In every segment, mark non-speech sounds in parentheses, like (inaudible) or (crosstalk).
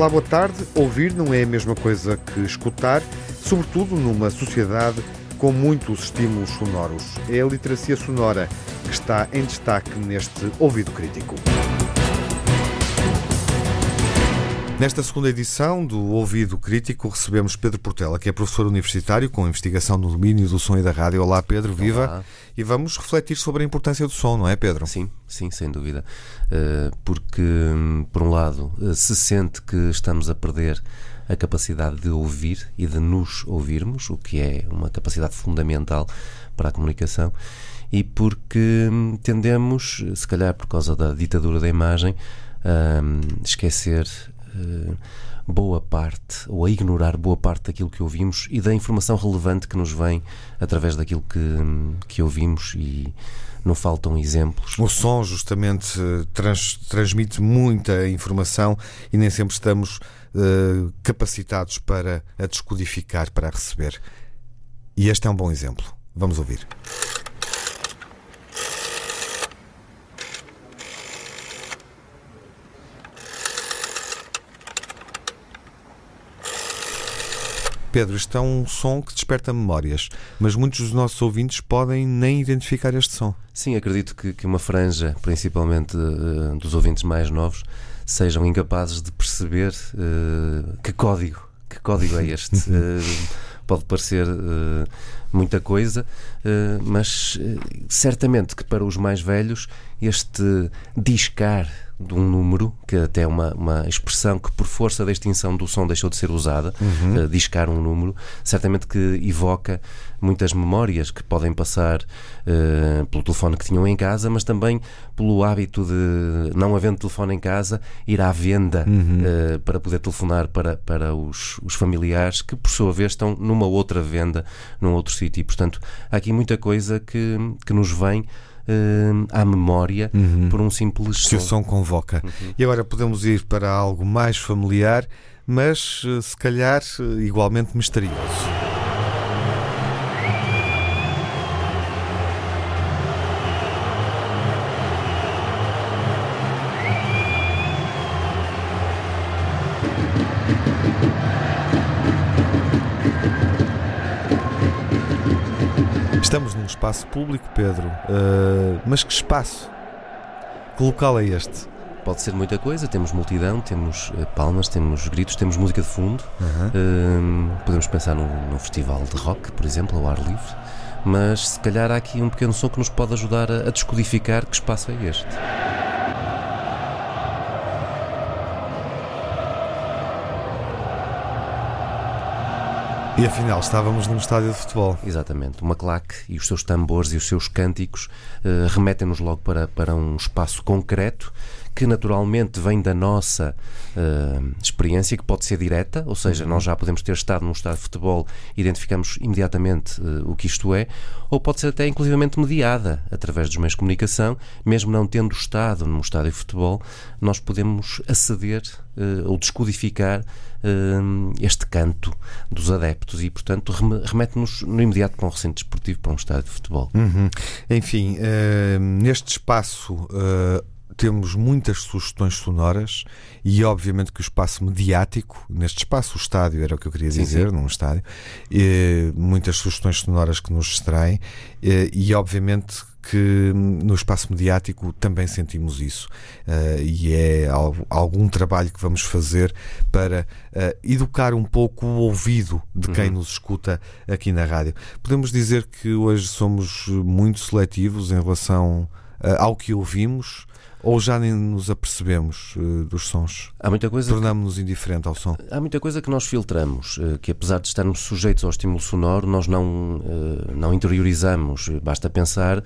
Olá, boa tarde. Ouvir não é a mesma coisa que escutar, sobretudo numa sociedade com muitos estímulos sonoros. É a literacia sonora que está em destaque neste ouvido crítico. Nesta segunda edição do Ouvido Crítico recebemos Pedro Portela, que é professor universitário com investigação no domínio do som e da rádio. Olá, Pedro, viva! Olá. E vamos refletir sobre a importância do som, não é, Pedro? Sim, sim, sem dúvida. Eh, porque, por um lado, eh, se sente que estamos a perder a capacidade de ouvir e de nos ouvirmos, o que é uma capacidade fundamental para a comunicação, e porque hum, tendemos, se calhar por causa da ditadura da imagem, a hum, esquecer boa parte ou a ignorar boa parte daquilo que ouvimos e da informação relevante que nos vem através daquilo que, que ouvimos e não faltam exemplos. O som justamente trans, transmite muita informação e nem sempre estamos uh, capacitados para a descodificar, para a receber. E este é um bom exemplo. Vamos ouvir. Pedro, isto é um som que desperta memórias, mas muitos dos nossos ouvintes podem nem identificar este som. Sim, acredito que, que uma franja, principalmente uh, dos ouvintes mais novos, sejam incapazes de perceber uh, que código, que código é este. uh, (laughs) pode parecer muita coisa, mas certamente que para os mais velhos este discar de um número, que até é uma, uma expressão que, por força da extinção do som, deixou de ser usada, uhum. uh, discar um número, certamente que evoca muitas memórias que podem passar uh, pelo telefone que tinham em casa, mas também pelo hábito de, não havendo telefone em casa, ir à venda uhum. uh, para poder telefonar para, para os, os familiares que, por sua vez, estão numa outra venda, num outro E, portanto, há aqui muita coisa que, que nos vem uh, à memória uhum. por um simples som. Que o som convoca. Uhum. E agora podemos ir para algo mais familiar, mas eh, se calhar eh, igualmente misterioso. Estamos num espaço público, Pedro, uh, mas que espaço? Que local é este? Pode ser muita coisa, temos multidão, temos uh, palmas, temos gritos, temos música de fundo. Uhum. Uh, podemos pensar num, num, festival de rock, por exemplo, ao ar livre. Mas se calhar há aqui um pequeno som que nos pode ajudar a, a descodificar que espaço é este. E afinal, estávamos num estádio de futebol. Exatamente. Uma claque e os seus tambores e os seus cânticos uh, remetem-nos logo para, para um espaço concreto que naturalmente vem da nossa uh, experiência, que pode ser direta, ou seja, uhum. nós já podemos ter estado num estádio de futebol e identificamos imediatamente uh, o que isto é, ou pode ser até inclusivamente mediada através dos meios de comunicação, mesmo não tendo estado num estádio de futebol, nós podemos aceder uh, ou descodificar este canto dos adeptos e, portanto, remete-nos no imediato para um recinto desportivo, para um estádio de futebol. Uhum. Enfim, neste espaço temos muitas sugestões sonoras e obviamente que o espaço mediático, neste espaço, o estádio era o que eu queria dizer, sim, num estádio, e, muitas sugestões sonoras que nos extraem e, e obviamente que no espaço mediático também sentimos isso uh, e é algum trabalho que vamos fazer para uh, educar um pouco o ouvido de quem uhum. nos escuta aqui na rádio. Podemos dizer que hoje somos muito seletivos em relação ao que ouvimos ou já nem nos apercebemos uh, dos sons? Há muita coisa. Tornamos-nos indiferente ao som? Há muita coisa que nós filtramos, uh, que apesar de estarmos sujeitos ao estímulo sonoro, nós não, uh, não interiorizamos. Basta pensar,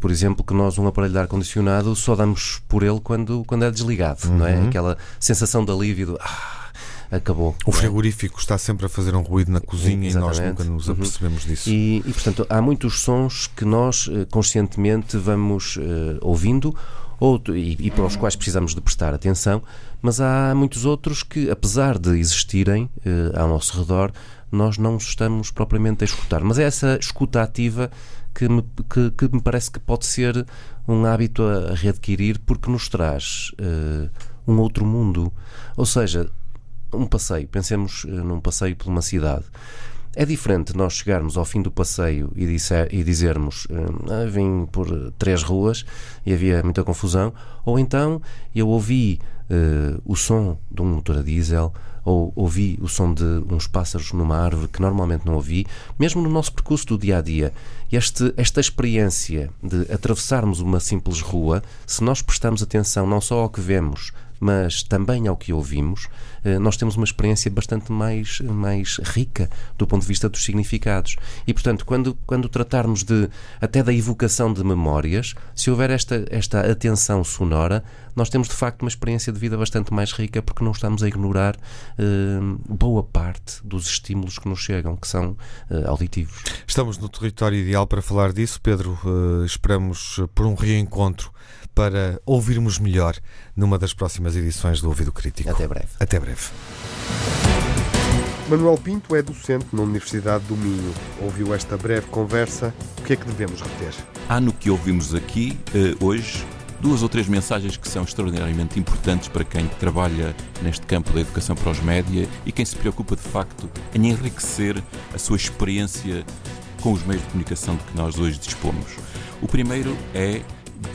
por exemplo, que nós um aparelho de ar-condicionado só damos por ele quando, quando é desligado, uhum. não é? Uhum. Aquela sensação de alívio do. Ah, acabou. O é? frigorífico é? está sempre a fazer um ruído na cozinha Exatamente. e nós nunca nos uhum. apercebemos uhum. disso. E, e, portanto, há muitos sons que nós conscientemente vamos uh, ouvindo ou, e, e, para os quais precisamos de prestar atenção, mas há muitos outros que, apesar de existirem eh, ao nosso redor, nós não estamos propriamente a escutar. Mas é essa escuta ativa que me, que, que me parece que pode ser um hábito a, a readquirir porque nos traz eh, um outro mundo. Ou seja, um passeio, pensemos num passeio por uma cidade. É diferente nós chegarmos ao fim do passeio e, disser, e dizermos ah, vim por três ruas e havia muita confusão, ou então eu ouvi uh, o som de um motor a diesel, ou ouvi o som de uns pássaros numa árvore que normalmente não ouvi, mesmo no nosso percurso do dia a dia. Este, esta experiência de atravessarmos uma simples rua, se nós prestamos atenção não só ao que vemos, mas também ao que ouvimos, eh, nós temos uma experiência bastante mais, mais rica do ponto de vista dos significados. E, portanto, quando, quando tratarmos de até da evocação de memórias, se houver esta, esta atenção sonora, nós temos de facto uma experiência de vida bastante mais rica porque não estamos a ignorar eh, boa parte dos estímulos que nos chegam, que são eh, auditivos. Estamos no território ideal para falar disso, Pedro. Eh, esperamos por um reencontro para ouvirmos melhor numa das próximas edições do Ouvido Crítico. Até breve. Até breve. Manuel Pinto é docente na Universidade do Minho. Ouviu esta breve conversa. O que é que devemos reter? Há no que ouvimos aqui uh, hoje duas ou três mensagens que são extraordinariamente importantes para quem trabalha neste campo da educação para os média e quem se preocupa de facto em enriquecer a sua experiência com os meios de comunicação de que nós hoje dispomos. O primeiro é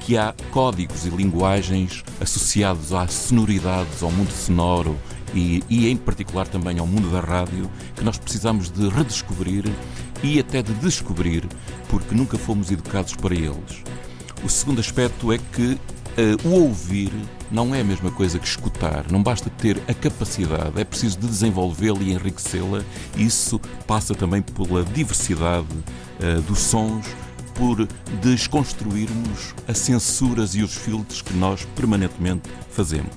que há códigos e linguagens associados às sonoridades, ao mundo sonoro e, e, em particular também ao mundo da rádio, que nós precisamos de redescobrir e até de descobrir, porque nunca fomos educados para eles. O segundo aspecto é que uh, o ouvir não é a mesma coisa que escutar. Não basta ter a capacidade, é preciso de desenvolvê-la e enriquecê-la. Isso passa também pela diversidade uh, dos sons, por desconstruirmos as censuras e os filtros que nós permanentemente fazemos.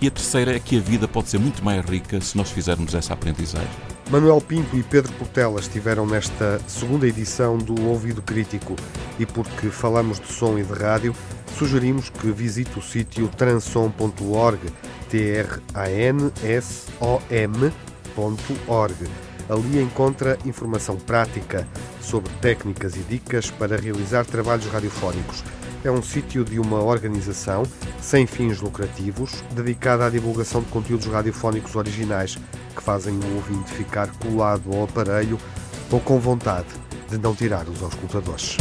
E a terceira é que a vida pode ser muito mais rica se nós fizermos essa aprendizagem. Manuel Pinto e Pedro Portela estiveram nesta segunda edição do Ouvido Crítico e porque falamos de som e de rádio, sugerimos que visite o sítio transom.org, T-R-A-N-S-O-M.org. Ali encontra informação prática sobre técnicas e dicas para realizar trabalhos radiofónicos. É um sítio de uma organização sem fins lucrativos dedicada à divulgação de conteúdos radiofónicos originais que fazem o ouvinte ficar colado ao aparelho ou com vontade de não tirar os auscultadores.